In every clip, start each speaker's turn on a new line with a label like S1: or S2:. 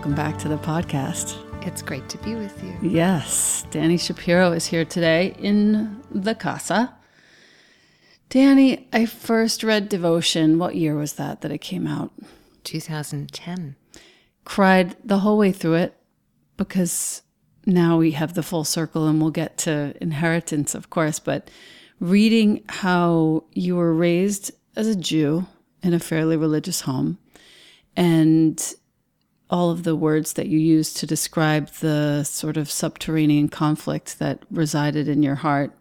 S1: Welcome back to the podcast.
S2: It's great to be with you.
S1: Yes, Dani Shapiro is here today in the casa Dani, I first read Devotion. What year was that that it came out?
S2: 2010.
S1: Cried the whole way through it because now we have the full circle and we'll get to inheritance, of course. But reading how you were raised as a Jew in a fairly religious home and all of the words that you used to describe the sort of subterranean conflict that resided in your heart,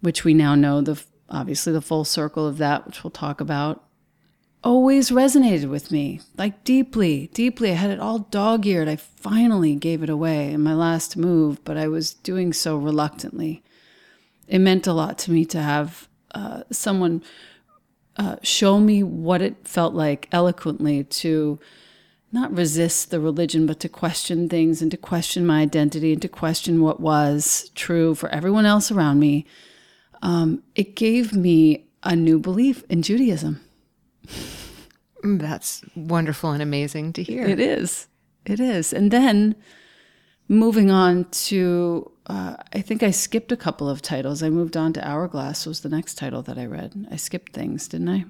S1: which we now know the obviously the full circle of that, which we'll talk about, always resonated with me, like deeply, deeply. I had it all dog eared. I finally gave it away in my last move, but I was doing so reluctantly. It meant a lot to me to have uh, someone uh, show me what it felt like eloquently to not resist the religion, but to question things and to question my identity and to question what was true for everyone else around me. Um, it gave me a new belief in Judaism.
S2: That's wonderful and amazing to hear.
S1: It is. It is. And then moving on to, uh, I think I skipped a couple of titles. I moved on to Hourglass was the next title that I read. I skipped things, didn't I?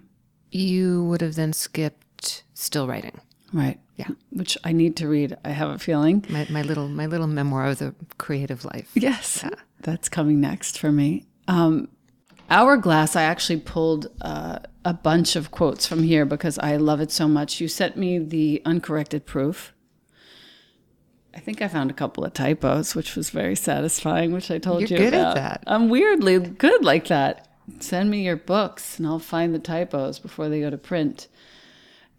S2: You would have then skipped Still Writing.
S1: Right.
S2: Yeah.
S1: Which I need to read. I have a feeling.
S2: My, my little my little memoir of the creative life.
S1: Yes. Yeah. That's coming next for me. Um, Hourglass, I actually pulled uh, a bunch of quotes from here because I love it so much. You sent me the uncorrected proof. I think I found a couple of typos, which was very satisfying, which I told
S2: You're
S1: you
S2: good
S1: about.
S2: at that.
S1: I'm weirdly good like that. Send me your books and I'll find the typos before they go to print.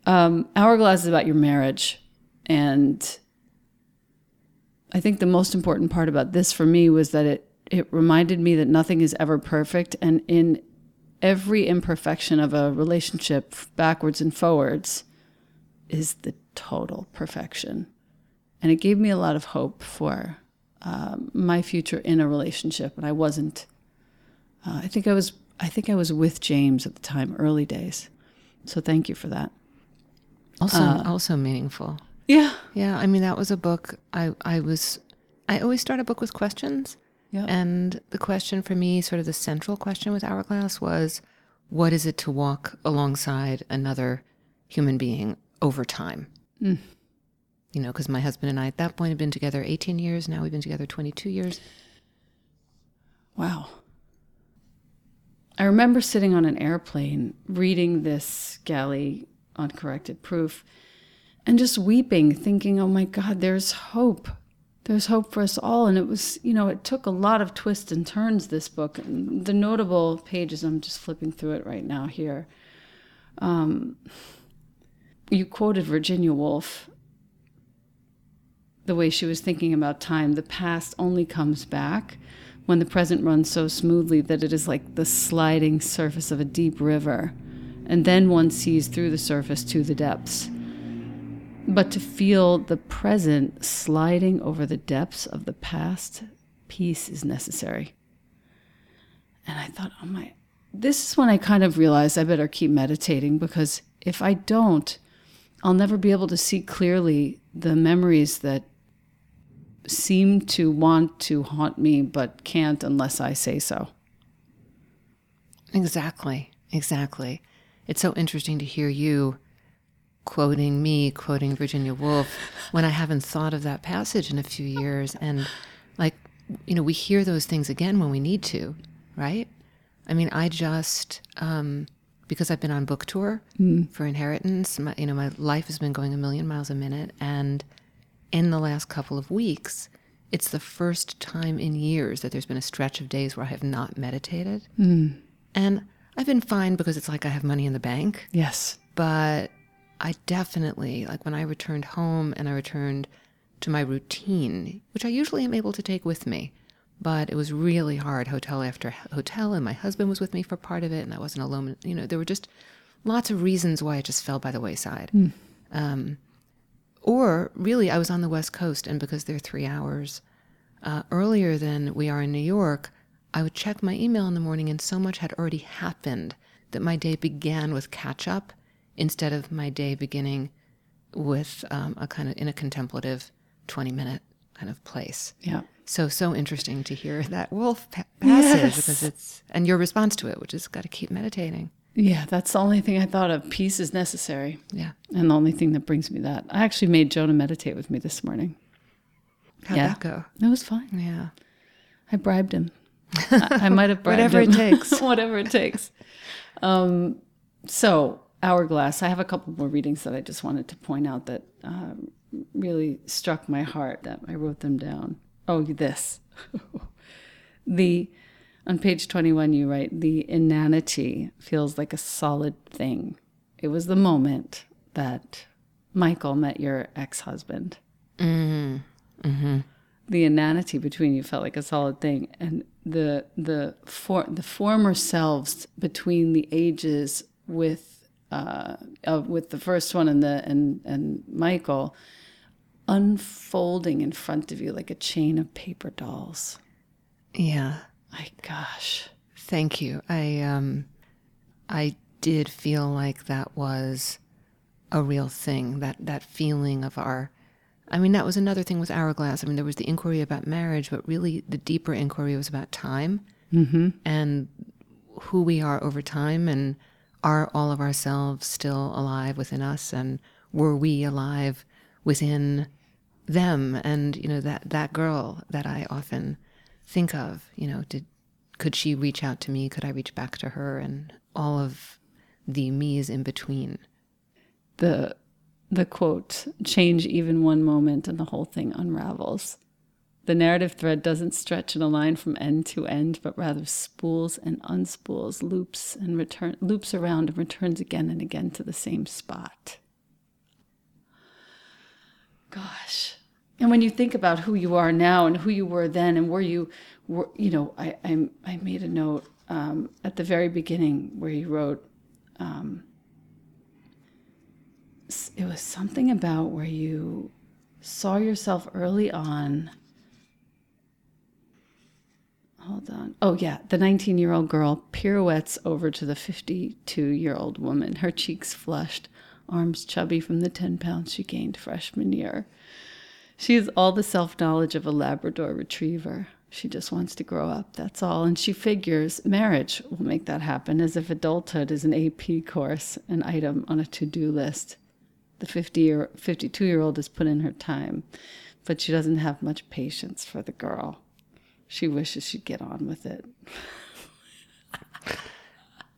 S1: Um, Hourglass is about your marriage. And I think the most important part about this for me was that it it reminded me that nothing is ever perfect. And in every imperfection of a relationship backwards and forwards is the total perfection. And it gave me a lot of hope for um, my future in a relationship and i wasn't uh, i think i was i think i was with james at the time early days. So thank you for that
S2: also uh, also meaningful
S1: yeah
S2: yeah i mean that was a book i i was i always start a book with questions
S1: Yeah.
S2: And the question for me, sort of the central question with Hourglass was what is it to walk alongside another human being over time?
S1: Mm.
S2: You know, because my husband and I at that point had been together 18 years. Now we've been together 22 years.
S1: Wow. I remember sitting on an airplane reading this galley uncorrected proof and just weeping, thinking, oh my God, there's hope there's hope for us all. And it was, you know, it took a lot of twists and turns, this book. The notable pages, I'm just flipping through it right now here. Um, you quoted Virginia Woolf, the way she was thinking about time. The past only comes back when the present runs so smoothly that it is like the sliding surface of a deep river. And then one sees through the surface to the depths. But to feel the present sliding over the depths of the past, peace is necessary. And I thought, oh my, this is when I kind of realized I better keep meditating because if I don't, I'll never be able to see clearly the memories that seem to want to haunt me but can't unless I say so.
S2: Exactly. Exactly. It's so interesting to hear you quoting me, quoting Virginia Woolf, when I haven't thought of that passage in a few years. And like, you know, we hear those things again when we need to, right? I mean, I just, um, because I've been on book tour mm. for Inheritance, my, you know, my life has been going a million miles a minute. And in the last couple of weeks, it's the first time in years that there's been a stretch of days where I have not meditated.
S1: Mm.
S2: And I've been fine because it's like I have money in the bank.
S1: Yes.
S2: But I definitely, like when I returned home and I returned to my routine, which I usually am able to take with me, but it was really hard hotel after hotel, and my husband was with me for part of it, and I wasn't alone. You know, there were just lots of reasons why it just fell by the wayside.
S1: Mm.
S2: Um, or really, I was on the West Coast, and because they're three hours uh, earlier than we are in New York, I would check my email in the morning, and so much had already happened that my day began with catch up instead of my day beginning with um, a kind of in a contemplative 20 minute kind of place.
S1: Yeah.
S2: So so interesting to hear that Woolf pa- passage
S1: Yes.
S2: because it's and your response to it, which is got to keep meditating.
S1: Yeah, that's the only thing I thought of. Peace is necessary.
S2: Yeah.
S1: And the only thing that brings me that. I actually made Jonah meditate with me this morning.
S2: How'd
S1: Yeah.
S2: that go?
S1: It was fine.
S2: Yeah.
S1: I bribed him. I, I might have bribed
S2: Whatever it
S1: him.
S2: takes.
S1: Whatever it takes. Um, so, Hourglass, I have a couple more readings that I just wanted to point out that uh, really struck my heart that I wrote them down. Oh, this. the on page 21 you write the inanity feels like a solid thing. It was the moment that Michael met your ex-husband the inanity between you felt like a solid thing and the the for the former selves between the ages with uh of with the first one and the and and Michael unfolding in front of you like a chain of paper dolls.
S2: Yeah.
S1: My gosh.
S2: Thank you. I um I did feel like that was a real thing. That that feeling of our I mean, that was another thing with Hourglass. I mean, there was the inquiry about marriage, but really the deeper inquiry was about time mm-hmm. and who we are over time and are all of ourselves still alive within us and were we alive within them? And you know that that girl that I often think of you know did could she reach out to me? Could I reach back to her? And all of the me's in between.
S1: The the quote change even one moment and the whole thing unravels. The narrative thread doesn't stretch in a line from end to end, but rather spools and unspools, loops and return loops around and returns again and again to the same spot. Gosh. And when you think about who you are now and who you were then and where you were, you know, I I, I made a note um, at the very beginning where you wrote, s- it was something about where you saw yourself early on. Hold on. Oh, yeah. The 19 year old girl pirouettes over to the 52 year old woman, her cheeks flushed, arms chubby from the 10 pounds she gained freshman year. She has all the self knowledge of a Labrador retriever. She just wants to grow up, that's all. And she figures marriage will make that happen as if adulthood is an AP course, an item on a to do list. The 50 year, 52 year old has put in her time, but she doesn't have much patience for the girl. She wishes she'd get on with it.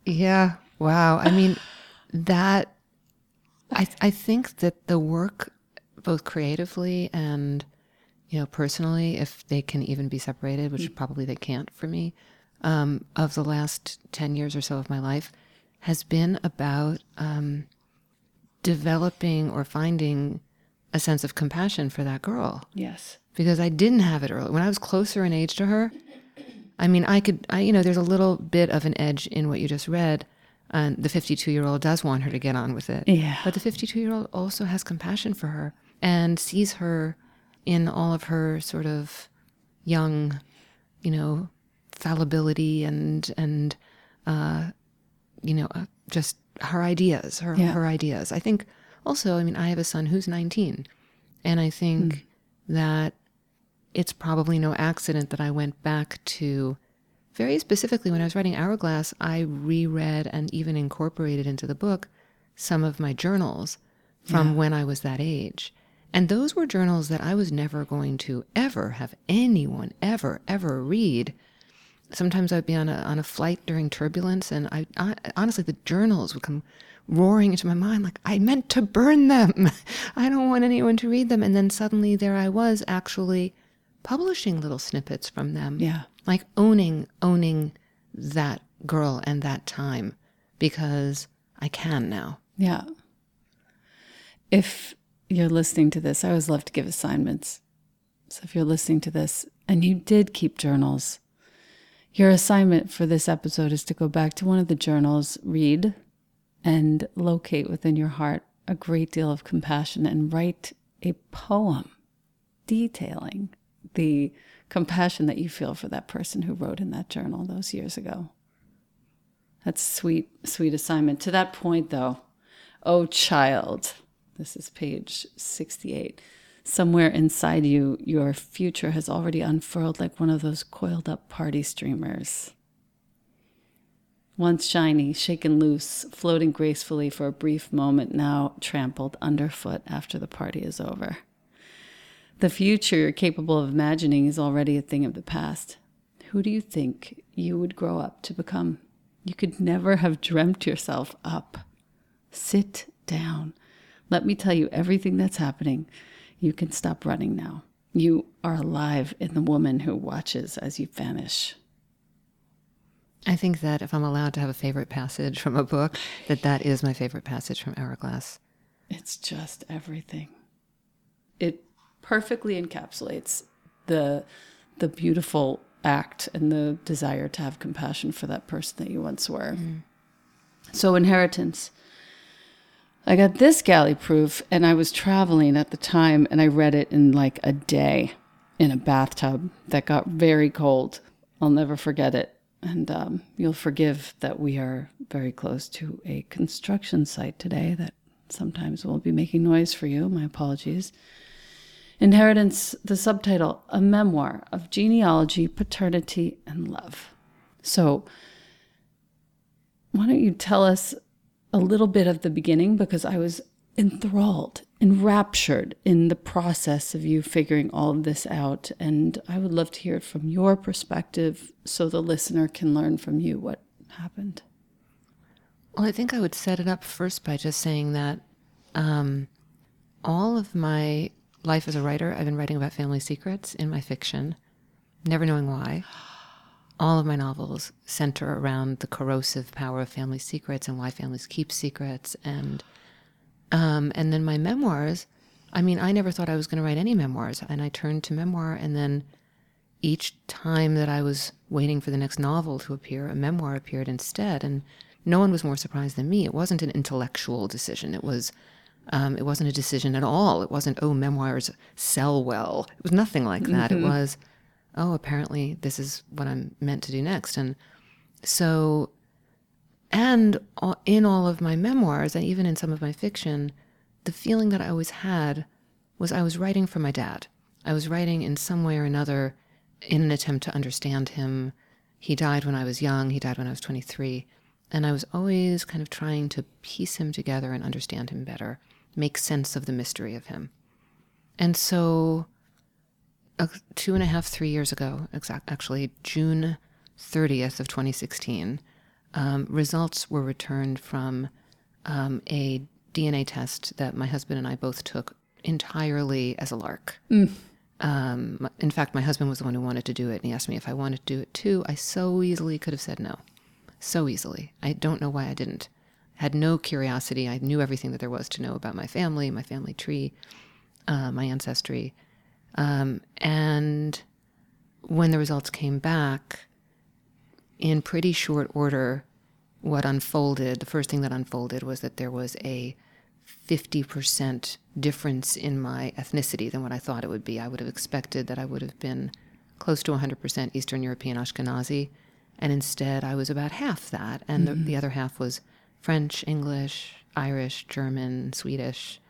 S2: Yeah. Wow. I mean, that, I, I think that the work, both creatively and, you know, personally, if they can even be separated, which probably they can't for me, um, of the last 10 years or so of my life has been about um, developing or finding a sense of compassion for that girl
S1: Yes.
S2: because I didn't have it early. When I was closer in age to her, I mean, I could, I, you know, there's a little bit of an edge in what you just read. And the 52 year old does want her to get on with it.
S1: Yeah.
S2: But the 52 year old also has compassion for her and sees her in all of her sort of young, you know, fallibility and, and, uh, you know, uh, just her ideas, her,
S1: Yeah.
S2: her ideas. I think also, I mean, I have a son who's 19 and I think hmm. that it's probably no accident that I went back to very specifically when I was writing Hourglass, I reread and even incorporated into the book some of my journals from when I was that age. And those were journals that I was never going to ever have anyone ever, ever read. Sometimes I'd be on a, on a flight during turbulence, and I, I honestly, the journals would come roaring into my mind like, I meant to burn them. I don't want anyone to read them. And then suddenly there I was actually publishing little snippets from them
S1: Yeah.
S2: like owning owning that girl and that time because I can now.
S1: Yeah. If you're listening to this, I always love to give assignments. So if you're listening to this and you did keep journals, your assignment for this episode is to go back to one of the journals, read, and locate within your heart a great deal of compassion and write a poem detailing the compassion that you feel for that person who wrote in that journal those years ago. That's sweet, sweet assignment. To that point, though, oh child, this is page 68. Somewhere inside you, your future has already unfurled like one of those coiled up party streamers. Once shiny, shaken loose, floating gracefully for a brief moment, now trampled underfoot after the party is over. The future you're capable of imagining is already a thing of the past. Who do you think you would grow up to become? You could never have dreamt yourself up. Sit down. Let me tell you everything that's happening. You can stop running now. You are alive in the woman who watches as you vanish.
S2: I think that if I'm allowed to have a favorite passage from a book, that that is my favorite passage from Hourglass.
S1: It's just everything. It perfectly encapsulates the the beautiful act and the desire to have compassion for that person that you once were. Mm. So inheritance. I got this galley proof and I was traveling at the time and I read it in like a day in a bathtub that got very cold. I'll never forget it. And um, you'll forgive that we are very close to a construction site today that sometimes will be making noise for you. My apologies. Inheritance, the subtitle, A Memoir of Genealogy, Paternity, and Love. So, why don't you tell us a little bit of the beginning? Because I was enthralled, enraptured in the process of you figuring all of this out. And I would love to hear it from your perspective so the listener can learn from you what happened.
S2: Well, I think I would set it up first by just saying that um, all of my life as a writer, I've been writing about family secrets in my fiction, never knowing why. All of my novels center around the corrosive power of family secrets and why families keep secrets. And um, and then my memoirs. I mean, I never thought I was going to write any memoirs, and I turned to memoir. And then each time that I was waiting for the next novel to appear, a memoir appeared instead. And no one was more surprised than me. It wasn't an intellectual decision. It was um, it wasn't a decision at all. It wasn't, oh, memoirs sell well. It was nothing like that. Mm-hmm. It was, oh, apparently this is what I'm meant to do next. And so, and in all of my memoirs, and even in some of my fiction, the feeling that I always had was I was writing for my dad. I was writing in some way or another in an attempt to understand him. He died when I was young, he died when I was 23. And I was always kind of trying to piece him together and understand him better make sense of the mystery of him. And so, two and a half, three years ago, exact, actually, June 30th of 2016, um, results were returned from um, a DNA test that my husband and I both took entirely as a lark. Mm. Um, in fact, my husband was the one who wanted to do it, and he asked me if I wanted to do it too. I so easily could have said no. So easily. I don't know why I didn't had no curiosity. I knew everything that there was to know about my family, my family tree, uh, my ancestry. Um, and when the results came back, in pretty short order, what unfolded, the first thing that unfolded was that there was a 50% difference in my ethnicity than what I thought it would be. I would have expected that I would have been close to 100% Eastern European Ashkenazi, and instead I was about half that, and mm-hmm. the, the other half was French, English, Irish, German, Swedish.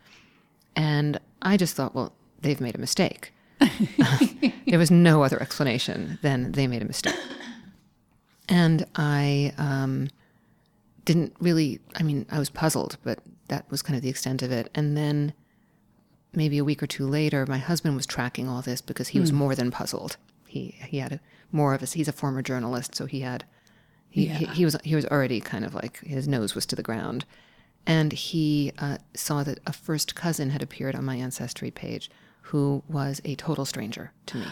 S2: And I just thought, well, they've made a mistake. there was no other explanation than they made a mistake. And I um, didn't really, I mean, I was puzzled, but that was kind of the extent of it. And then maybe a week or two later, my husband was tracking all this because he was hmm. more than puzzled. He, he had a, more of a, he's a former journalist, so he had he, yeah. he, he, was he was already kind of like his nose was to the ground, and he uh, saw that a first cousin had appeared on my ancestry page, who was a total stranger to me.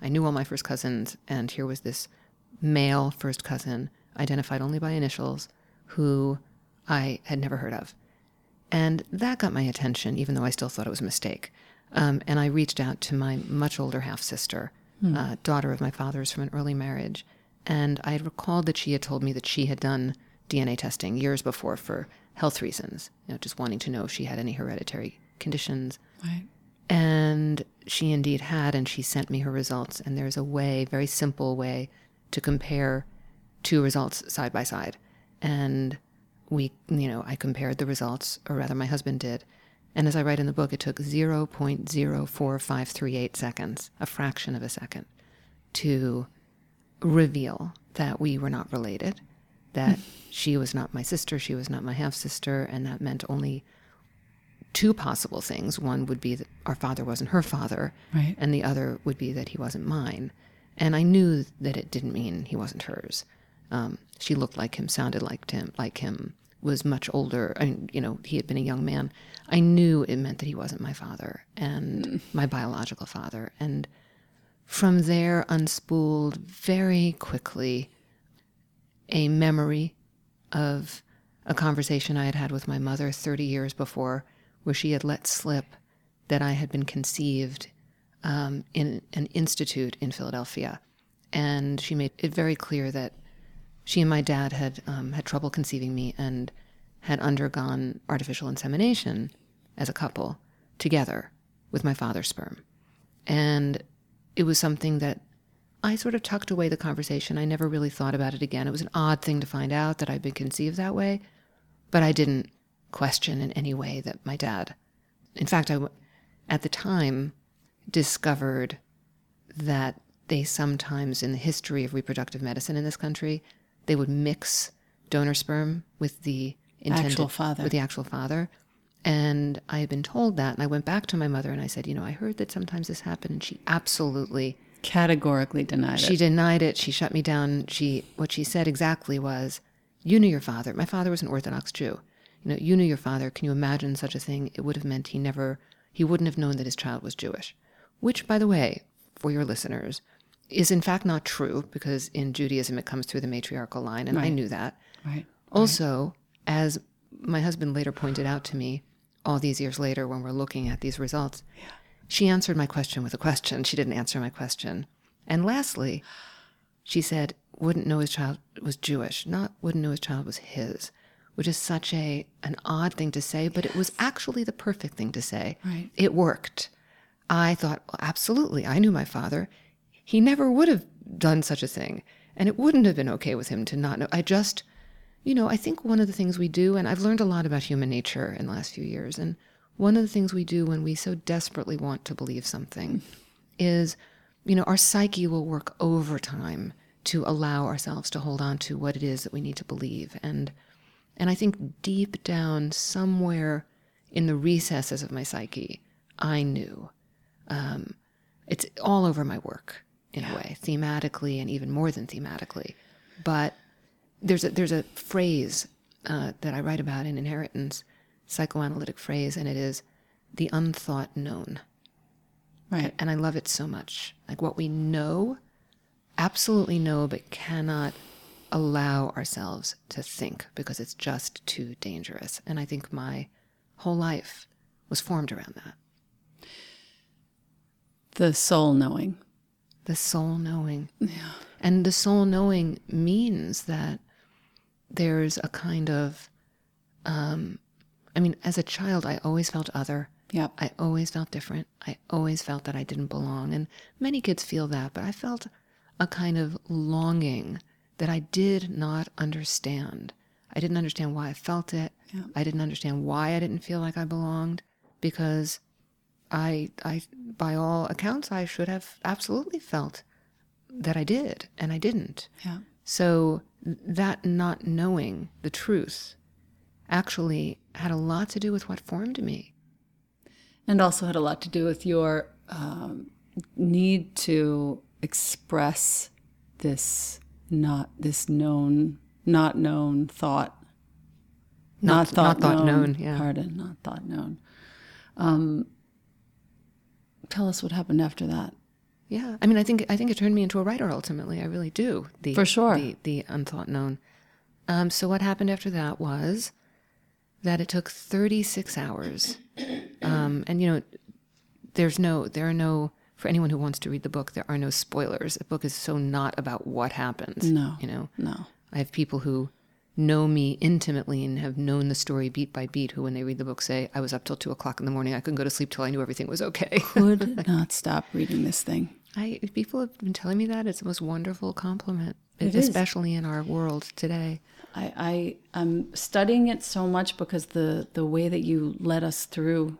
S2: I knew all my first cousins, and here was this male first cousin, identified only by initials, who I had never heard of, and that got my attention, even though I still thought it was a mistake. Um, and I reached out to my much older half sister, hmm. uh, daughter of my father's from an early marriage and I had recalled that she had told me that she had done DNA testing years before for health reasons, you know, just wanting to know if she had any hereditary conditions.
S1: Right.
S2: And she indeed had, and she sent me her results. And there's a way, very simple way, to compare two results side by side. And we, you know, I compared the results, or rather, my husband did, And as I write in the book, it took 0.04538 seconds, a fraction of a second, to reveal that we were not related, that she was not my sister, she was not my half sister, and that meant only two possible things. One would be that our father wasn't her father,
S1: Right.
S2: and the other would be that he wasn't mine. And I knew that it didn't mean he wasn't hers. Um, she looked like him, sounded like him, like him, was much older. I mean, you know, he had been a young man. I knew it meant that he wasn't my father and my biological father. And from there, unspooled very quickly a memory of a conversation I had had with my mother 30 years before, where she had let slip that I had been conceived um, in an institute in Philadelphia. And she made it very clear that she and my dad had um, had trouble conceiving me and had undergone artificial insemination as a couple together with my father's sperm. And it was something that I sort of tucked away the conversation. I never really thought about it again. It was an odd thing to find out that I'd been conceived that way, but I didn't question in any way that my dad. In fact, I, at the time, discovered that they sometimes, in the history of reproductive medicine in this country, they would mix donor sperm with the intended
S1: Actual father.
S2: with the actual father. And I had been told that, and I went back to my mother and I said, you know, I heard that sometimes this happened, and she absolutely
S1: Categorically denied
S2: she
S1: it.
S2: She denied it. She shut me down. She what she said exactly was, "You knew your father. My father was an Orthodox Jew. You know, you knew your father. Can you imagine such a thing? It would have meant he never, he wouldn't have known that his child was Jewish." Which, by the way, for your listeners, is in fact not true because in Judaism it comes through the matriarchal line, and I knew that.
S1: Right.
S2: Also, as my husband later pointed out to me, all these years later, when we're looking at these results, she answered my question with a question. She didn't answer my question. And lastly, she said, wouldn't know his child was Jewish, not wouldn't know his child was his, which is such a an odd thing to say, but it was actually the perfect thing to say.
S1: Right.
S2: It worked. I thought, well, absolutely, I knew my father. He never would have done such a thing. And it wouldn't have been okay with him to not know. I just, you know, I think one of the things we do, and I've learned a lot about human nature in the last few years, and one of the things we do when we so desperately want to believe something mm. is, you know, our psyche will work overtime to allow ourselves to hold on to what it is that we need to believe. And and I think deep down, somewhere in the recesses of my psyche, I knew. Um, it's all over my work in a way, thematically and even more than thematically. But there's a there's a phrase uh, that I write about in Inheritance, psychoanalytic phrase, and it is the unthought known.
S1: Right.
S2: And I love it so much. Like what we know, absolutely know, but cannot allow ourselves to think because it's just too dangerous. And I think my whole life was formed around that.
S1: The soul knowing.
S2: The soul knowing. Yeah. And the soul knowing means that there's a kind of, um, I mean, as a child, I always felt other.
S1: Yep.
S2: I always felt different. I always felt that I didn't belong. And many kids feel that, but I felt a kind of longing that I did not understand. I didn't understand why I felt it.
S1: Yeah.
S2: I didn't understand why I didn't feel like I belonged because I, I, by all accounts, I should have absolutely felt that I did, and I didn't.
S1: Yeah.
S2: So that not knowing the truth actually had a lot to do with what formed me.
S1: And also had a lot to do with your um, need to express this not this known, not known thought.
S2: Not-
S1: thought,
S2: not thought
S1: known.
S2: known, yeah.
S1: Pardon, not thought known. Um, tell us what happened after that.
S2: Yeah, I mean, I think I think it turned me into a writer ultimately. I really do. The,
S1: For sure.
S2: The the unthought known. Um, so what happened after that was that it took 36 hours, um, and you know, there's no there are no for anyone who wants to read the book there are no spoilers. The book is so not about what happens.
S1: No.
S2: you know.
S1: No.
S2: I have people who know me intimately and have known the story beat by beat who when they read the book say i was up till two o'clock in the morning i couldn't go to sleep till i knew everything was okay
S1: Could not stop reading this thing.
S2: I people have been telling me that it's the most wonderful compliment,
S1: It is.
S2: especially in our world today.
S1: I, I I'm studying it so much because the the way that you led us through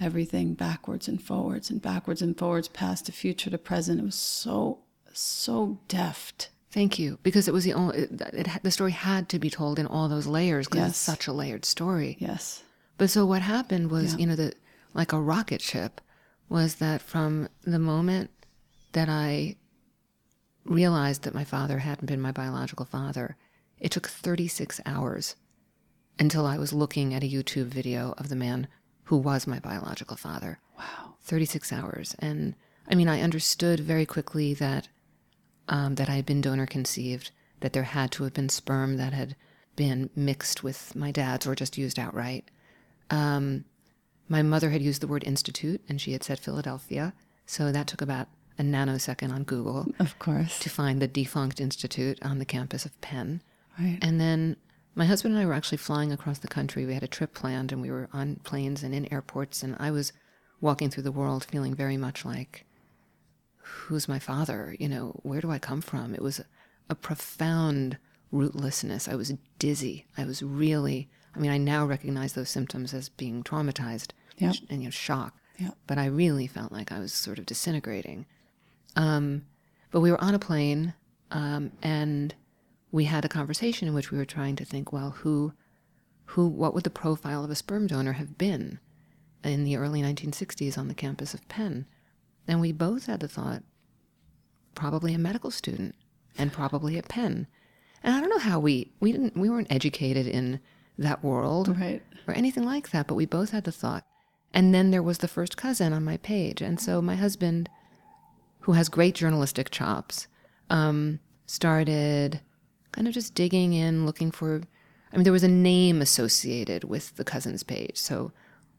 S1: everything backwards and forwards and backwards and forwards, past to future to present. It was so, so deft.
S2: Thank you, because it was the only. It, it, the story had to be told in all those layers because
S1: Yes.
S2: it's such a layered story.
S1: Yes.
S2: But so what happened was,
S1: Yeah.
S2: you know, the like a rocket ship was that from the moment that I realized that my father hadn't been my biological father, it took 36 hours until I was looking at a YouTube video of the man who was my biological father.
S1: Wow.
S2: 36 hours. And I mean, I understood very quickly that um, that I had been donor conceived, that there had to have been sperm that had been mixed with my dad's or just used outright. Um, my mother had used the word institute and she had said Philadelphia. So that took about a nanosecond on Google
S1: Of course.
S2: to find the defunct institute on the campus of Penn.
S1: Right.
S2: And then my husband and I were actually flying across the country. We had a trip planned and we were on planes and in airports. And I was walking through the world feeling very much like, who's my father? You know, where do I come from? It was a profound rootlessness. I was dizzy. I was really, I mean, I now recognize those symptoms as being traumatized
S1: Yep.
S2: and, you know, shock.
S1: Yep.
S2: But I really felt like I was sort of disintegrating. Um, but we were on a plane, um, and we had a conversation in which we were trying to think, well, who, who, what would the profile of a sperm donor have been in the early 1960s on the campus of Penn? And we both had the thought, probably a medical student, and probably at Penn. And I don't know how we we didn't we weren't educated in that world
S1: Right.
S2: or anything like that, but we both had the thought. And then there was the first cousin on my page. And so my husband, who has great journalistic chops, um, started kind of just digging in, looking for. I mean, there was a name associated with the cousin's page. So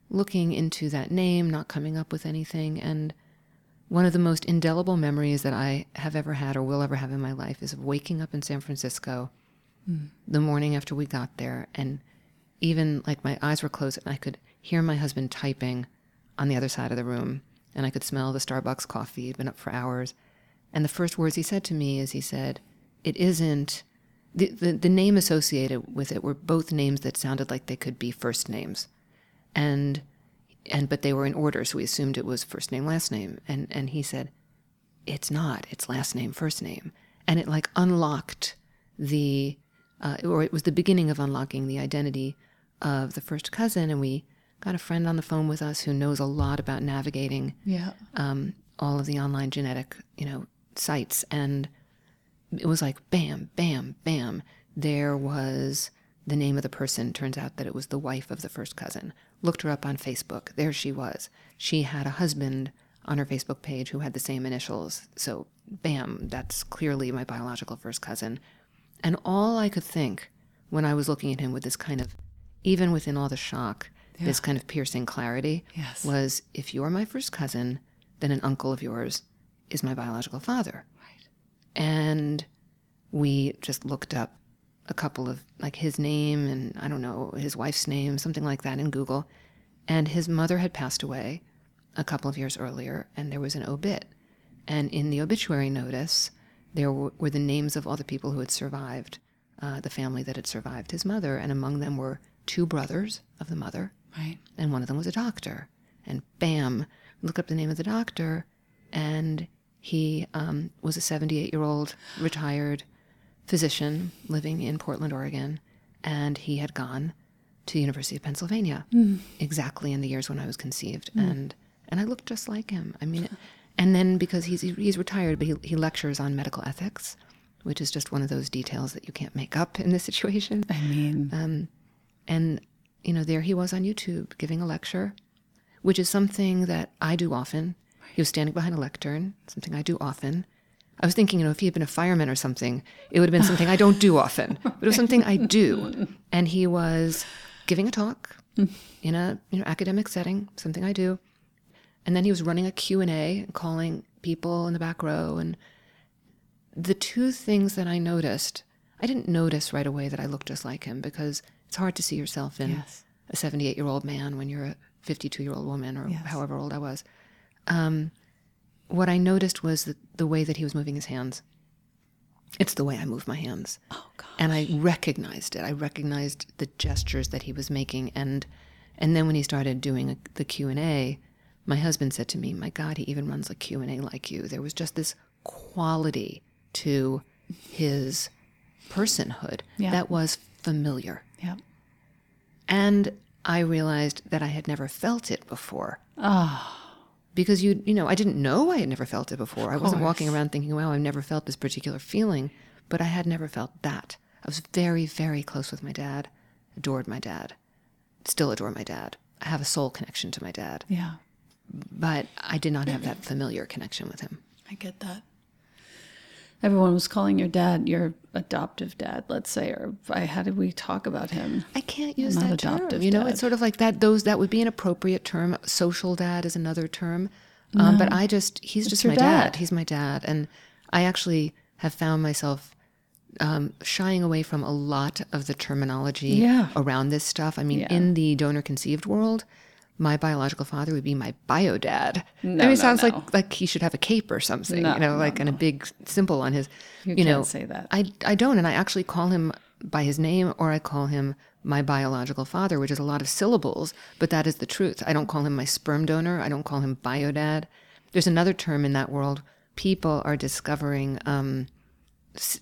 S2: looking into that name, not coming up with anything. And one of the most indelible memories that I have ever had or will ever have in my life is of waking up in San Francisco hmm. the morning after we got there and even like my eyes were closed and I could hear my husband typing on the other side of the room and I could smell the Starbucks coffee. He'd been up for hours. And the first words he said to me is he said, It isn't the, the, the name associated with it were both names that sounded like they could be first names. And and but they were in order, so we assumed it was first name, last name. And and he said, It's not, it's last name, first name. And it like unlocked the uh, or it was the beginning of unlocking the identity of the first cousin. And we got a friend on the phone with us who knows a lot about navigating
S1: Yeah.
S2: um, all of the online genetic, you know, sites. And it was like bam, bam, bam. There was the name of the person. Turns out that it was the wife of the first cousin. Looked her up on Facebook. There she was. She had a husband on her Facebook page who had the same initials. So, bam, that's clearly my biological first cousin. And all I could think when I was looking at him with this kind of, even within all the shock, this kind of piercing clarity
S1: Yes.
S2: was if you're my first cousin, then an uncle of yours is my biological father. And we just looked up a couple of like his name and I don't know, his wife's name, something like that in Google. And his mother had passed away a couple of years earlier, and there was an obit. And in the obituary notice, there were, were the names of all the people who had survived, uh, the family that had survived his mother. And among them were two brothers of the mother,
S1: Right.
S2: and one of them was a doctor. And bam, look up the name of the doctor, and he um, was a 78 year old retired physician living in Portland, Oregon, and he had gone to the University of Pennsylvania exactly in the years when I was conceived, and and I looked just like him. I mean, and then because he's he's retired, but he he lectures on medical ethics, which is just one of those details that you can't make up in this situation.
S1: I mean,
S2: Um, and, you know, there he was on YouTube giving a lecture, which is something that I do often. He was standing behind a lectern, something I do often. I was thinking, you know, if he had been a fireman or something, it would have been something I don't do often, but it was something I do. And he was giving a talk in a you know academic setting, something I do. And then he was running a Q&A and calling people in the back row and the two things that I noticed, I didn't notice right away that I looked just like him because it's hard to see yourself in
S1: Yes.
S2: a 78 year old man when you're a 52 year old woman or
S1: Yes.
S2: however old I was. Um, what I noticed was the, the way that he was moving his hands. It's the way I move my hands.
S1: oh God.
S2: And I recognized it. I recognized the gestures that he was making and And then when he started doing a, the Q&A, my husband said to me, "My god, he even runs a Q&A like you." There was just this quality to his personhood
S1: Yeah.
S2: that was familiar.
S1: Yeah.
S2: And I realized that I had never felt it before.
S1: Ah.
S2: Because you you know, I didn't know I had never felt it before. I wasn't walking around thinking, wow, I've never felt this particular feeling, but I had never felt that. I was very, very close with my dad, adored my dad, still adore my dad. I have a soul connection to my dad,
S1: Yeah.
S2: but I did not have that familiar connection with him.
S1: I get that. Everyone was calling your dad your adoptive dad, let's say, or I, how did we talk about him?
S2: I can't use
S1: Not
S2: that term. You know,
S1: dad.
S2: it's sort of like that. Those that would be an appropriate term. Social dad is another term, um, but I just he's just my dad.
S1: dad.
S2: He's my dad, and I actually have found myself um, shying away from a lot of the terminology
S1: Yeah.
S2: around this stuff. I mean,
S1: Yeah.
S2: in the donor conceived world. My biological father would be my bio dad.
S1: No,
S2: I mean,
S1: no,
S2: it sounds
S1: no.
S2: like like he should have a cape or something,
S1: No,
S2: you know,
S1: no,
S2: like and a big symbol on his.
S1: You
S2: You, know,
S1: can't say that.
S2: I, I don't, and I actually call him by his name or I call him my biological father, which is a lot of syllables, but that is the truth. I don't call him my sperm donor. I don't call him bio dad. There's another term in that world. People are discovering, um,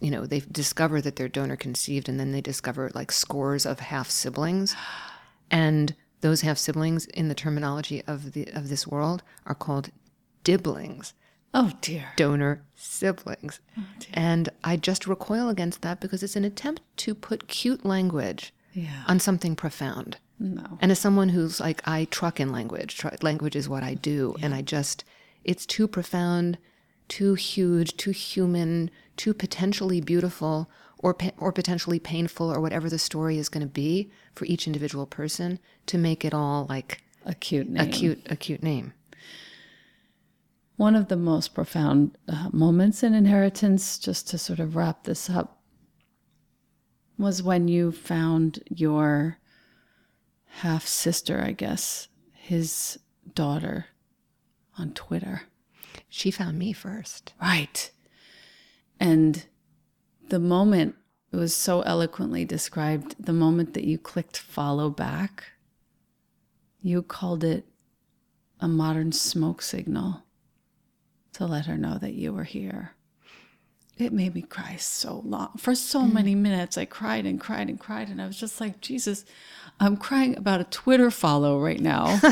S2: you know, they discover that they're donor conceived and then they discover like scores of half siblings. And those half siblings in the terminology of the of this world are called diblings
S1: Oh dear.
S2: donor siblings. Oh dear. and I just recoil against that because it's an attempt to put cute language
S1: Yeah.
S2: on something profound.
S1: No.
S2: And as someone who's like, I truck in language, tru- language is what I do. And I just, it's too profound, too huge, too human, too potentially beautiful or, or potentially painful or whatever the story is going to be for each individual person to make it all like
S1: A cute
S2: a
S1: name.
S2: cute, a cute name.
S1: One of the most profound uh, moments in inheritance, just to sort of wrap this up, was when you found your half sister, I guess, his daughter on Twitter.
S2: She found me first.
S1: Right. And the moment it was so eloquently described, the moment that you clicked follow back, you called it a modern smoke signal to let her know that you were here. It made me cry so long. For so mm. many minutes, I cried and cried and cried. And I was just like, Jesus, I'm crying about a Twitter follow right now.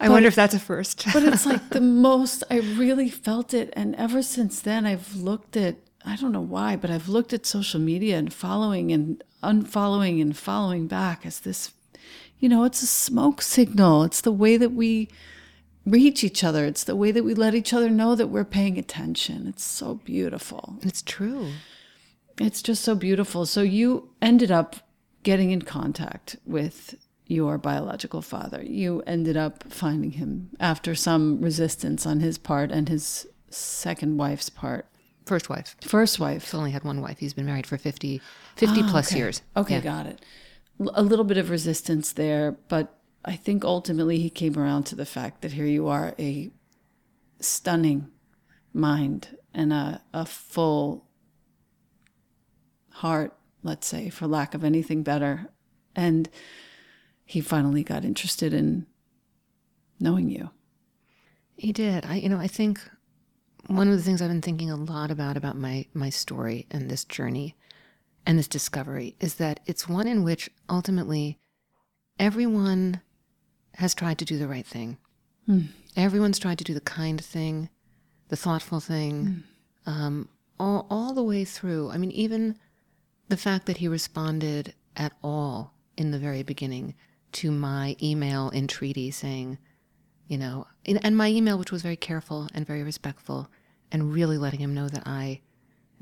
S2: I wonder if that's a first.
S1: but it's like the most I really felt it. And ever since then, I've looked at, I don't know why, but I've looked at social media and following and unfollowing and following back as this, you know, it's a smoke signal. It's the way that we reach each other, it's the way that we let each other know that we're paying attention. It's so beautiful.
S2: It's true.
S1: It's just so beautiful. So you ended up getting in contact with your biological father. You ended up finding him after some resistance on his part and his second wife's part.
S2: First wife.
S1: First wife.
S2: He's only had one wife. He's been married for 50, 50 plus
S1: okay.
S2: years.
S1: Okay,
S2: Yeah.
S1: got it. A little bit of resistance there, but I think ultimately he came around to the fact that here you are, a stunning mind and a, a full heart, let's say, for lack of anything better. And he finally got interested in knowing you.
S2: He did. I, you know, I think one of the things I've been thinking a lot about about my my story and this journey and this discovery is that it's one in which ultimately everyone has tried to do the right thing. Everyone's tried to do the kind thing, the thoughtful thing, um, all all the way through. I mean, even the fact that he responded at all in the very beginning to my email entreaty saying, you know, and my email, which was very careful and very respectful, and really letting him know that I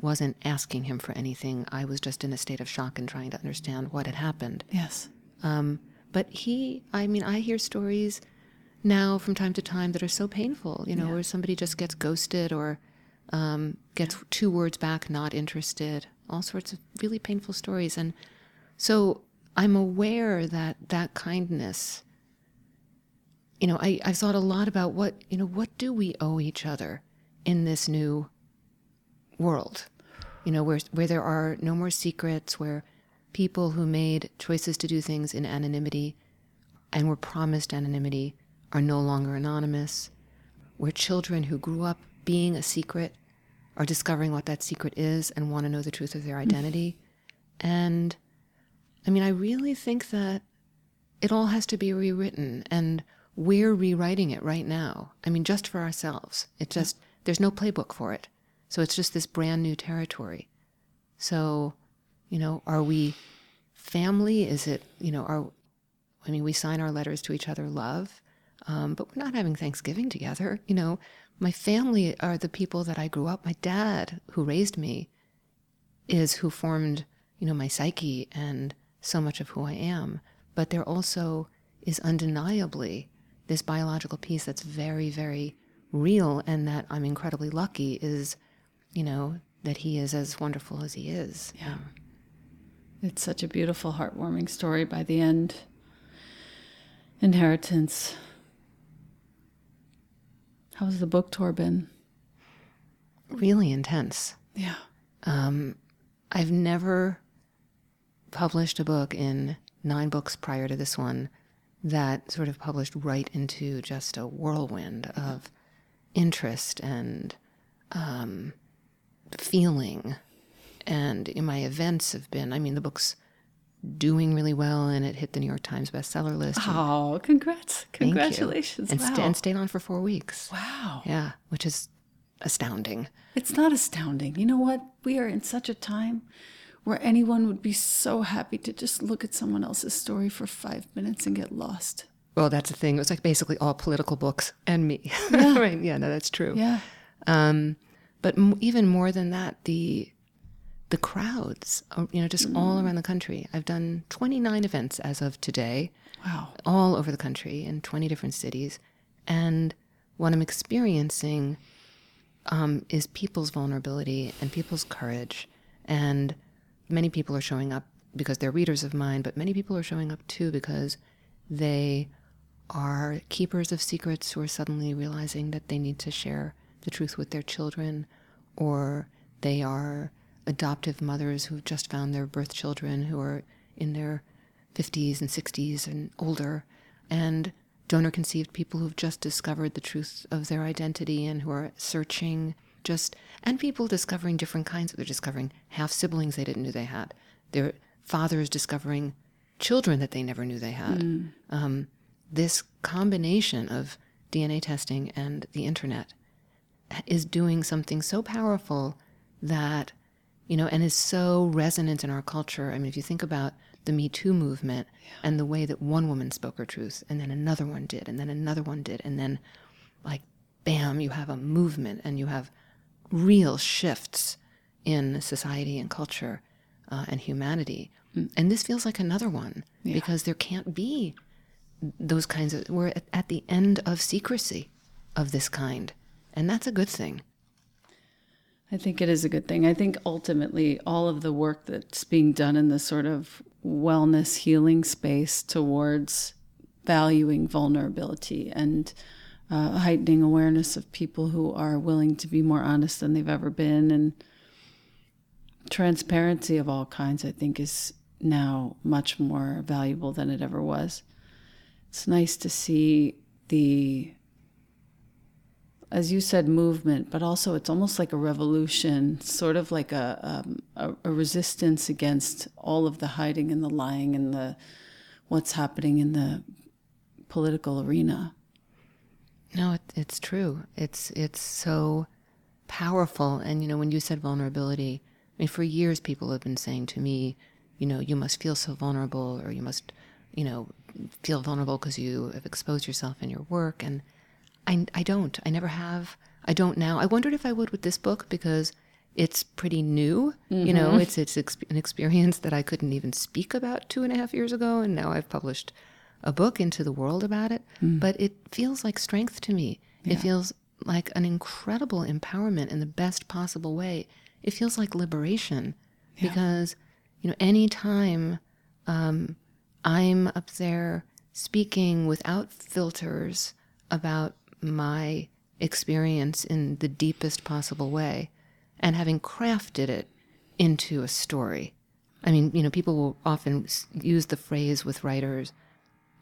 S2: wasn't asking him for anything. I was just in a state of shock and trying to understand what had happened.
S1: Yes.
S2: Um, but he, I mean, I hear stories now from time to time that are so painful, you know, where somebody just gets ghosted or um, gets two words back, not interested, all sorts of really painful stories. And so I'm aware that that kindness, you know, I, I thought a lot about what, you know, what do we owe each other in this new world? You know, where, where there are no more secrets, where people who made choices to do things in anonymity and were promised anonymity are no longer anonymous, where children who grew up being a secret are discovering what that secret is and want to know the truth of their identity. And I mean, I really think that it all has to be rewritten, and we're rewriting it right now. I mean, just for ourselves. It just, there's no playbook for it. So it's just this brand new territory. So, you know, are we family? Is it, you know, are, I mean, we sign our letters to each other, love, um, but we're not having Thanksgiving together. You know, my family are the people that I grew up. My dad, who raised me, is who formed, you know, my psyche and so much of who I am. But there also is undeniably this biological piece that's very, very real and that I'm incredibly lucky is, you know, that he is as wonderful as he is.
S1: Yeah. It's such a beautiful, heartwarming story by the end. Inheritance. How's the book tour been?
S2: Really intense.
S1: Yeah.
S2: Um, I've never published a book in nine books prior to this one that sort of published right into just a whirlwind of interest and um, feeling. And in my events have been, I mean, the book's doing really well and it hit the New York Times bestseller list.
S1: Oh, congrats. Congratulations.
S2: And,
S1: wow.
S2: st- and stayed on for four weeks.
S1: wow.
S2: Yeah, which is astounding.
S1: It's not astounding. You know what? We are in such a time where anyone would be so happy to just look at someone else's story for five minutes and get lost.
S2: Well, that's the thing. It was like basically all political books and me. right. Yeah, no, that's true.
S1: Yeah.
S2: Um, but m- even more than that, the the crowds, uh, you know, just all around the country. I've done 29 events as of today,
S1: Wow.
S2: all over the country in 20 different cities. And what I'm experiencing um, is people's vulnerability and people's courage. And many people are showing up because they're readers of mine, but many people are showing up too because they are keepers of secrets who are suddenly realizing that they need to share the truth with their children, or they are adoptive mothers who've just found their birth children who are in their 50s and 60s and older, and donor conceived people who've just discovered the truth of their identity and who are searching just and people discovering different kinds. Of they're discovering half siblings they didn't know they had. Their fathers discovering children that they never knew they had. Um, this combination of dna testing and the internet is doing something so powerful that you know and is so resonant in our culture. I mean if you think about the me too movement and the way that one woman spoke her truth and then another one did and then another one did and then like bam you have a movement and you have real shifts in society and culture uh, and humanity. And this feels like another one because there can't be those kinds of we're at, the end of secrecy of this kind and that's a good thing
S1: I think it is a good thing. I think ultimately all of the work that's being done in this sort of wellness healing space towards valuing vulnerability and uh, heightening awareness of people who are willing to be more honest than they've ever been and transparency of all kinds, I think, is now much more valuable than it ever was. It's nice to see the as you said, movement, but also it's almost like a revolution, sort of like a, um, a, a resistance against all of the hiding and the lying and the what's happening in the political arena.
S2: No, it, it's true. It's it's so powerful. And you know, when you said vulnerability, I mean, for years people have been saying to me, you know, you must feel so vulnerable, or you must, you know, feel vulnerable because you have exposed yourself in your work. And I I don't. I never have. I don't now. I wondered if I would with this book because it's pretty new. You know, it's it's ex- an experience that I couldn't even speak about two and a half years ago, and now I've published a book into the world about it. But it feels like strength to me. It feels like an incredible empowerment in the best possible way. It feels like liberation because you know any time um, I'm up there speaking without filters about my experience in the deepest possible way and having crafted it into a story. I mean, you know, people will often use the phrase with writers,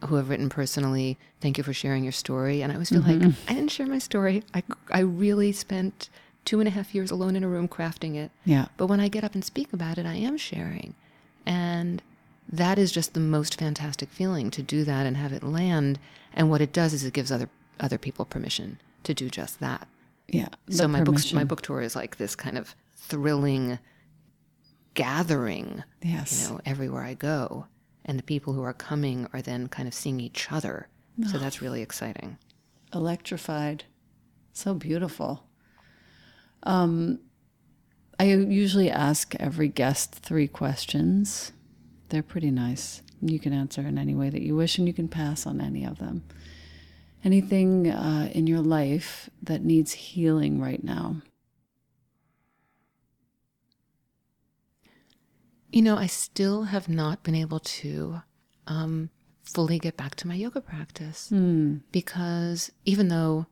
S2: who have written personally, thank you for sharing your story. And I always feel like mm-hmm. I didn't share my story. I, I really spent two and a half years alone in a room crafting it.
S1: Yeah.
S2: But when I get up and speak about it, I am sharing. And that is just the most fantastic feeling to do that and have it land. And what it does is it gives other other people permission to do just that.
S1: Yeah.
S2: So my books, my book tour is like this kind of thrilling gathering,
S1: Yes.
S2: you know, everywhere I go. And the people who are coming are then kind of seeing each other. So that's really exciting.
S1: electrified. So beautiful. Um, I usually ask every guest three questions. They're pretty nice. You can answer in any way that you wish, and you can pass on any of them. Anything uh, in your life that needs healing right now?
S2: You know, I still have not been able to um, fully get back to my yoga practice because even though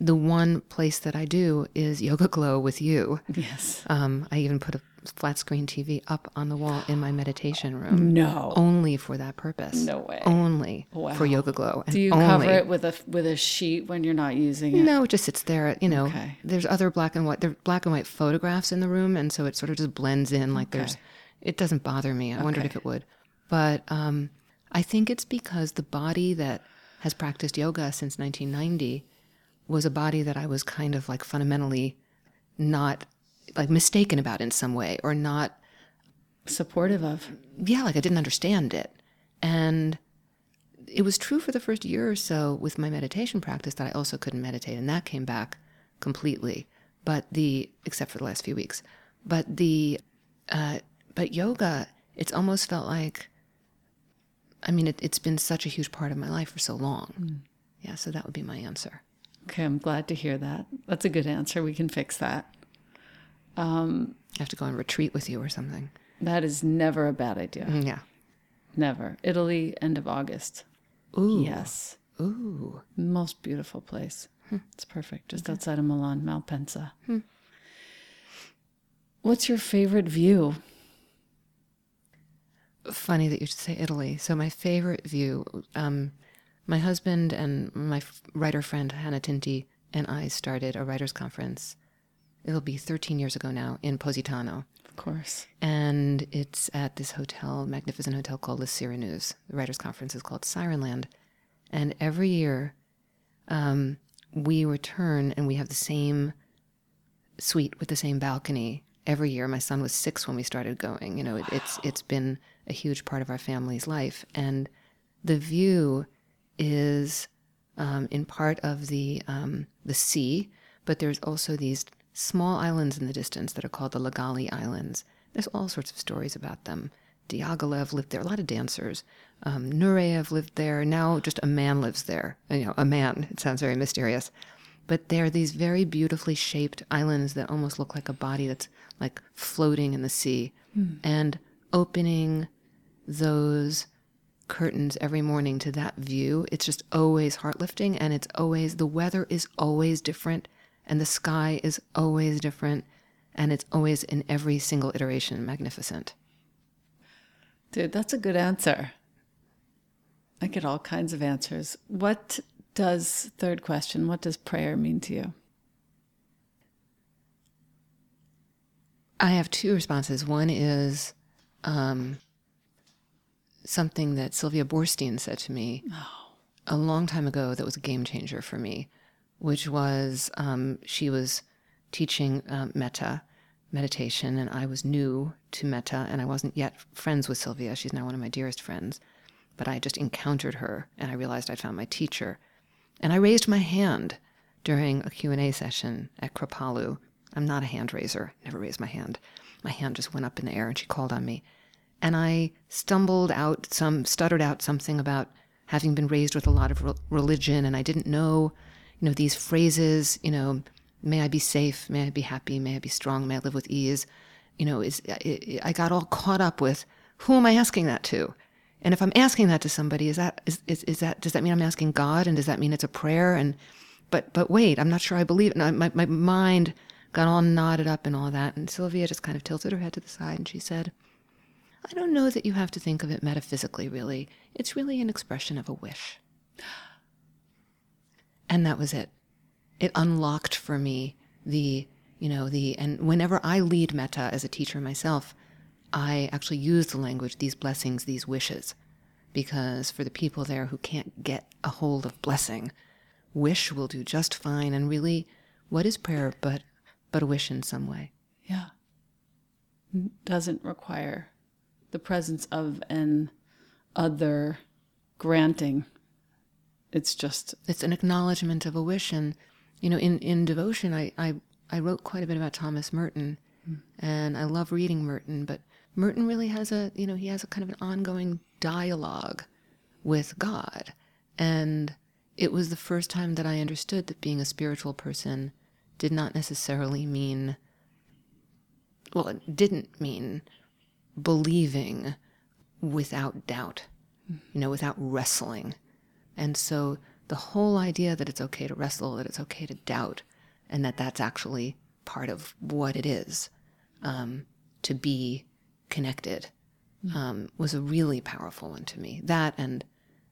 S2: the one place that I do is YogaGlo with you,
S1: Yes.
S2: um, I even put a flat screen TV up on the wall in my meditation room
S1: No.
S2: only for that purpose.
S1: No way.
S2: Only
S1: Wow.
S2: for YogaGlo. And
S1: Do you
S2: only.
S1: cover it with a with a sheet when you're not using it?
S2: No, it just sits there. You know,
S1: Okay.
S2: there's other black and white. There are black and white photographs in the room, and so it sort of just blends in. Like there's, it doesn't bother me. I wondered if it would, but um, I think it's because the body that has practiced yoga since 1990 was a body that I was kind of like fundamentally not like mistaken about in some way, or not
S1: Supportive of.
S2: yeah, like I didn't understand it. And it was true for the first year or so with my meditation practice that I also couldn't meditate, and that came back completely. But the except for the last few weeks, but the uh, but yoga, it's almost felt like. I mean, it, it's been such a huge part of my life for so long. Yeah, so that would be my answer.
S1: Okay, I'm glad to hear that. That's a good answer. We can fix that.
S2: I have to go on retreat with you or something.
S1: That is never a bad idea.
S2: Mm, Yeah.
S1: Never. Italy, end of August.
S2: Ooh.
S1: Yes.
S2: Ooh.
S1: Most beautiful place. It's perfect. Just outside of Milan, Malpensa. What's your favorite view?
S2: funny that you should say Italy. So my favorite view, um, my husband and my writer friend Hannah Tinti and I started a writers conference. It'll be 13 years ago now in Positano,
S1: Of course.
S2: and it's at this hotel, magnificent hotel called Le Sirenuse. The writers conference is called Sirenland, and every year, um, we return and we have the same suite with the same balcony every year. My son was six when we started going. You know, it, it's it's been a huge part of our family's life, and the view is um, in part of the um, the sea, but there's also these small islands in the distance that are called the Li Galli Islands. There's all sorts of stories about them. Diaghilev lived there. A lot of dancers. Um, Nureyev lived there. Now just a man lives there. You know, a man. It sounds very mysterious. But they're these very beautifully shaped islands that almost look like a body that's like floating in the sea. And opening those curtains every morning to that view, it's just always heart lifting. And it's always, the weather is always different. And the sky is always different. And it's always in every single iteration magnificent.
S1: Dude, that's a good answer. I get all kinds of answers. What does, third question, what does prayer mean to you?
S2: I have two responses. One is um, something that Sylvia Boorstein said to me a long time ago that was a game changer for me, which was um, she was teaching um, metta meditation, and I was new to metta, and I wasn't yet friends with Sylvia. She's now one of my dearest friends. But I just encountered her, and I realized I'd found my teacher. And I raised my hand during a Q&A session at Kripalu. I'm not a hand raiser, never raised my hand. My hand just went up in the air and she called on me. And I stumbled out some, stuttered out something about having been raised with a lot of re- religion and I didn't know, you know, these phrases, you know, may I be safe, may I be happy, may I be strong, may I live with ease. You know, is I, I got all caught up with who am I asking that to? And if I'm asking that to somebody, is that is, is, is that does that mean I'm asking God and does that mean it's a prayer? And but but wait, I'm not sure I believe it. And my my mind got all knotted up and all that. And Sylvia just kind of tilted her head to the side and she said, I don't know that you have to think of it metaphysically, really. It's really an expression of a wish. And that was it. It unlocked for me the, you know, the, and whenever I lead metta as a teacher myself, I actually use the language, these blessings, these wishes, because for the people there who can't get a hold of blessing, wish will do just fine. And really, what is prayer but, but a wish in some way?
S1: Yeah. Doesn't require the presence of an other granting. It's just
S2: it's an acknowledgement of a wish and you know in in devotion I I, I wrote quite a bit about Thomas Merton mm. and I love reading Merton but Merton really has a you know he has a kind of an ongoing dialogue with God and it was the first time that I understood that being a spiritual person did not necessarily mean well it didn't mean believing without doubt, you know, without wrestling. And so the whole idea that it's okay to wrestle, that it's okay to doubt, and that that's actually part of what it is um, to be connected um, was a really powerful one to me. That and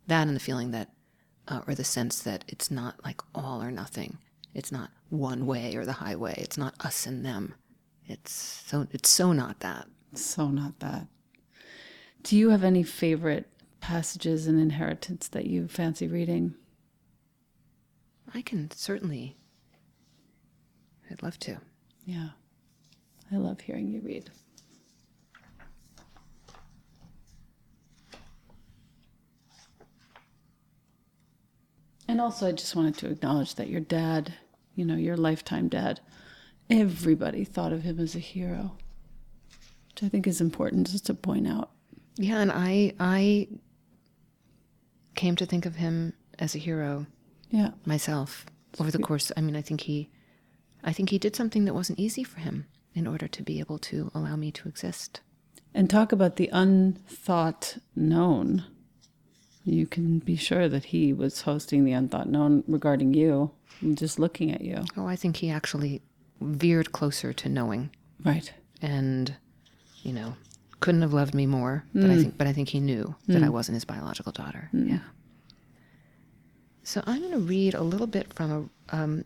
S2: that and the feeling that, uh, or the sense that it's not like all or nothing. It's not one way or the highway. It's not us and them. It's so it's so not that.
S1: So not that. Do you have any favorite passages in Inheritance that you fancy reading?
S2: I can certainly. I'd love to.
S1: Yeah. I love hearing you read. And also, I just wanted to acknowledge that your dad, you know, your lifetime dad, everybody thought of him as a hero which I think is important just to point out.
S2: Yeah, and I I came to think of him as a hero.
S1: Yeah,
S2: myself over the course. I mean, I think he, I think he did something that wasn't easy for him in order to be able to allow me to exist.
S1: And talk about the unthought known. You can be sure that he was hosting the unthought known regarding you, just looking at you.
S2: Oh, I think he actually veered closer to knowing.
S1: Right.
S2: And you know, couldn't have loved me more. Mm. But I mm. think, but I think he knew mm. that I mm. wasn't his biological daughter. Mm. Yeah. So I'm going to read a little bit from a um,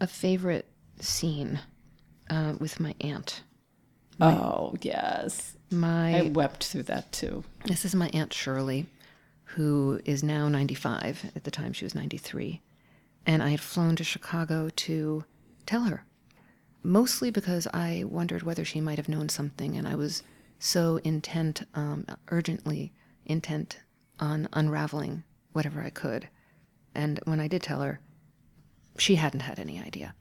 S2: a favorite scene uh, with my aunt.
S1: My, oh yes,
S2: my
S1: I wept through that too.
S2: This is my aunt Shirley, who is now 95. At the time, she was 93, and I had flown to Chicago to tell her mostly because I wondered whether she might have known something, and I was so intent, um, urgently intent on unraveling whatever I could. And when I did tell her, she hadn't had any idea.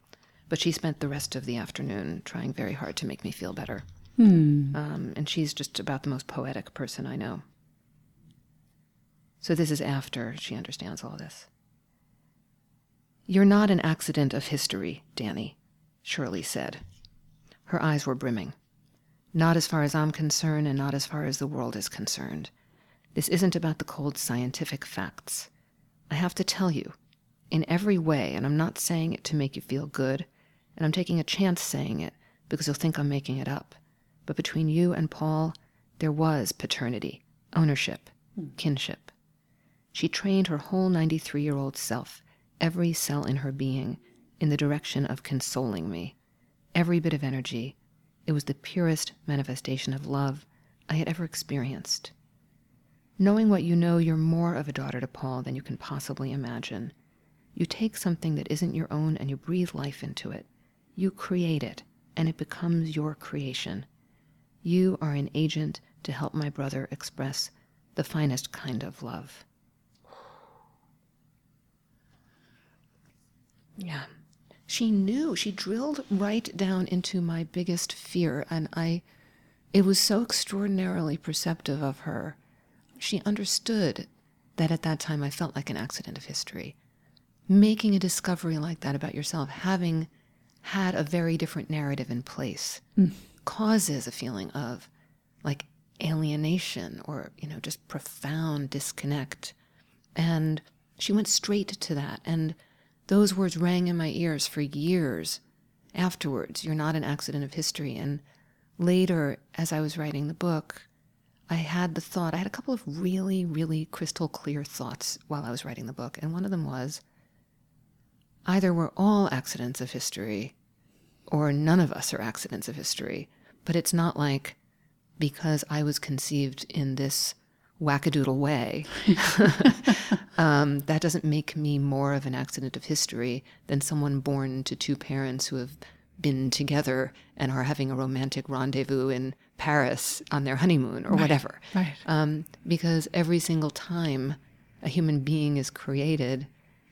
S2: But she spent the rest of the afternoon trying very hard to make me feel better.
S1: Hmm.
S2: Um, and she's just about the most poetic person I know. So this is after she understands all this. You're not an accident of history, Dani. Shirley said. Her eyes were brimming. Not as far as I'm concerned, and not as far as the world is concerned. This isn't about the cold scientific facts. I have to tell you, in every way, and I'm not saying it to make you feel good, and I'm taking a chance saying it because you'll think I'm making it up. But between you and Paul, there was paternity, ownership, hmm. kinship. She trained her whole 93 year old self, every cell in her being, in the direction of consoling me. Every bit of energy. It was the purest manifestation of love I had ever experienced. Knowing what you know, you're more of a daughter to Paul than you can possibly imagine. You take something that isn't your own and you breathe life into it. You create it, and it becomes your creation. You are an agent to help my brother express the finest kind of love. Yeah she knew she drilled right down into my biggest fear and i it was so extraordinarily perceptive of her. She understood that at that time i felt like an accident of history. Making a discovery like that about yourself having had a very different narrative in place mm. causes a feeling of like alienation or you know just profound disconnect. And she went straight to that and those words rang in my ears for years afterwards. You're not an accident of history. And later, as I was writing the book, I had the thought, I had a couple of really, really crystal clear thoughts while I was writing the book. And one of them was either we're all accidents of history or none of us are accidents of history. But it's not like because I was conceived in this wackadoodle way, um, that doesn't make me more of an accident of history than someone born to two parents who have been together and are having a romantic rendezvous in Paris on their honeymoon or right, whatever.
S1: Right.
S2: Um, because every single time a human being is created,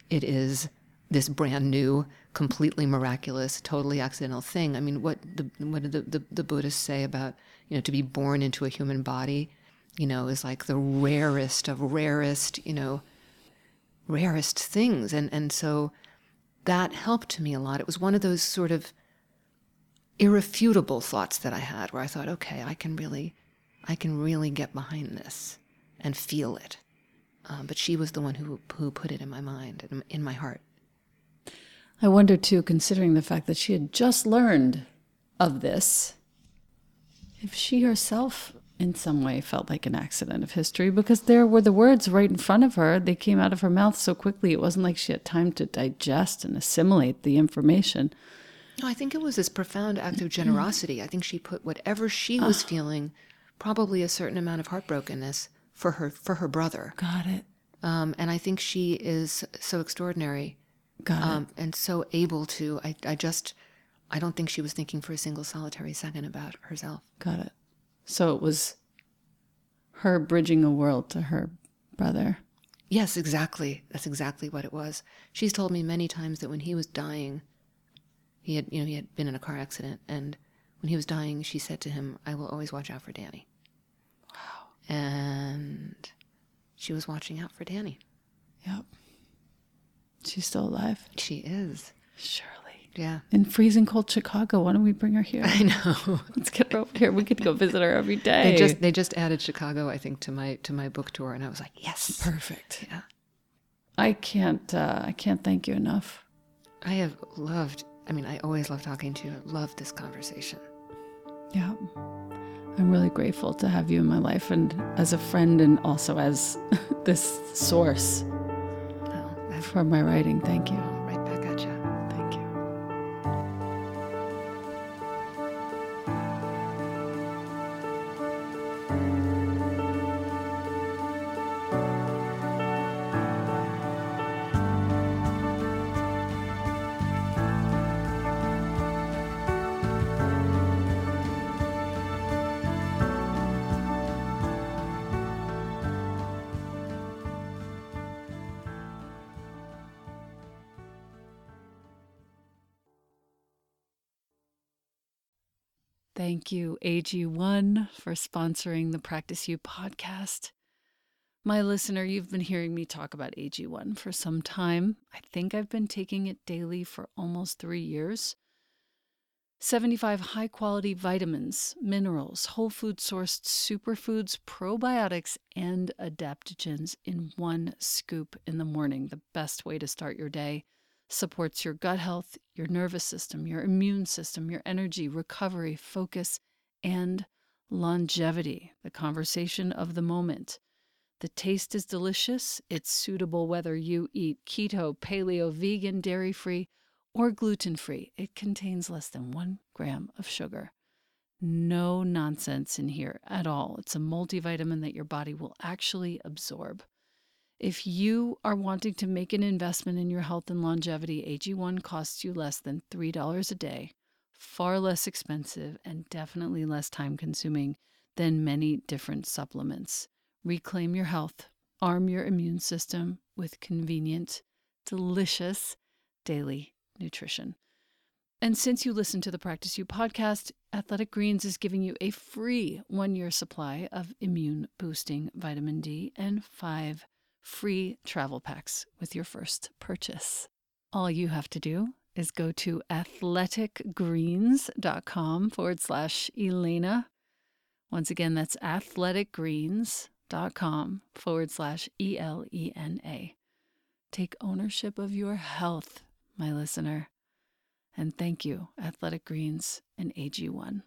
S2: it is this brand new, completely miraculous, totally accidental thing. I mean, what the what did the, the, the Buddhists say about you know to be born into a human body, you know, is like the rarest of rarest, you know, rarest things, and and so that helped me a lot. It was one of those sort of irrefutable thoughts that I had where I thought, okay, I can really, I can really get behind this and feel it. Um, but she was the one who who put it in my mind and in my heart.
S1: I wonder too, considering the fact that she had just learned of this, if she herself in some way felt like an accident of history because there were the words right in front of her. They came out of her mouth so quickly. It wasn't like she had time to digest and assimilate the information.
S2: No, I think it was this profound act of generosity. I think she put whatever she was ah. feeling, probably a certain amount of heartbrokenness for her for her brother.
S1: Got it.
S2: Um, and I think she is so extraordinary
S1: Got um,
S2: it. And so able to, I, I just, I don't think she was thinking for a single solitary second about herself.
S1: Got it. So it was her bridging a world to her brother.
S2: Yes, exactly. That's exactly what it was. She's told me many times that when he was dying, he had, you know, he had been in a car accident, and when he was dying, she said to him, "I will always watch out for Dani."
S1: Wow.
S2: And she was watching out for Dani.
S1: Yep. She's still alive.
S2: She is.
S1: Surely.
S2: Yeah.
S1: In freezing cold Chicago. Why don't we bring her here?
S2: I know.
S1: Let's get her over here. We could go visit her every day.
S2: They just they just added Chicago, I think, to my to my book tour, and I was like, yes,
S1: perfect.
S2: Yeah.
S1: I can't uh, I can't thank you enough.
S2: I have loved. I mean, I always love talking to you. I love this conversation.
S1: Yeah. I'm really grateful to have you in my life and as a friend and also as this source for my writing. Thank you. AG1, for sponsoring the Practice You podcast. My listener, you've been hearing me talk about AG1 for some time. I think I've been taking it daily for almost three years. 75 high quality vitamins, minerals, whole food sourced superfoods, probiotics, and adaptogens in one scoop in the morning. The best way to start your day supports your gut health, your nervous system, your immune system, your energy, recovery, focus, and longevity, the conversation of the moment. The taste is delicious. It's suitable whether you eat keto, paleo, vegan, dairy free, or gluten free. It contains less than one gram of sugar. No nonsense in here at all. It's a multivitamin that your body will actually absorb. If you are wanting to make an investment in your health and longevity, AG1 costs you less than $3 a day, far less expensive, and definitely less time consuming than many different supplements. Reclaim your health, arm your immune system with convenient, delicious daily nutrition. And since you listen to the Practice You podcast, Athletic Greens is giving you a free one year supply of immune boosting vitamin D and five free travel packs with your first purchase. All you have to do is go to athleticgreens.com forward slash Elena. Once again, that's athleticgreens.com forward slash E L E N A. Take ownership of your health, my listener. And thank you, Athletic Greens and AG1.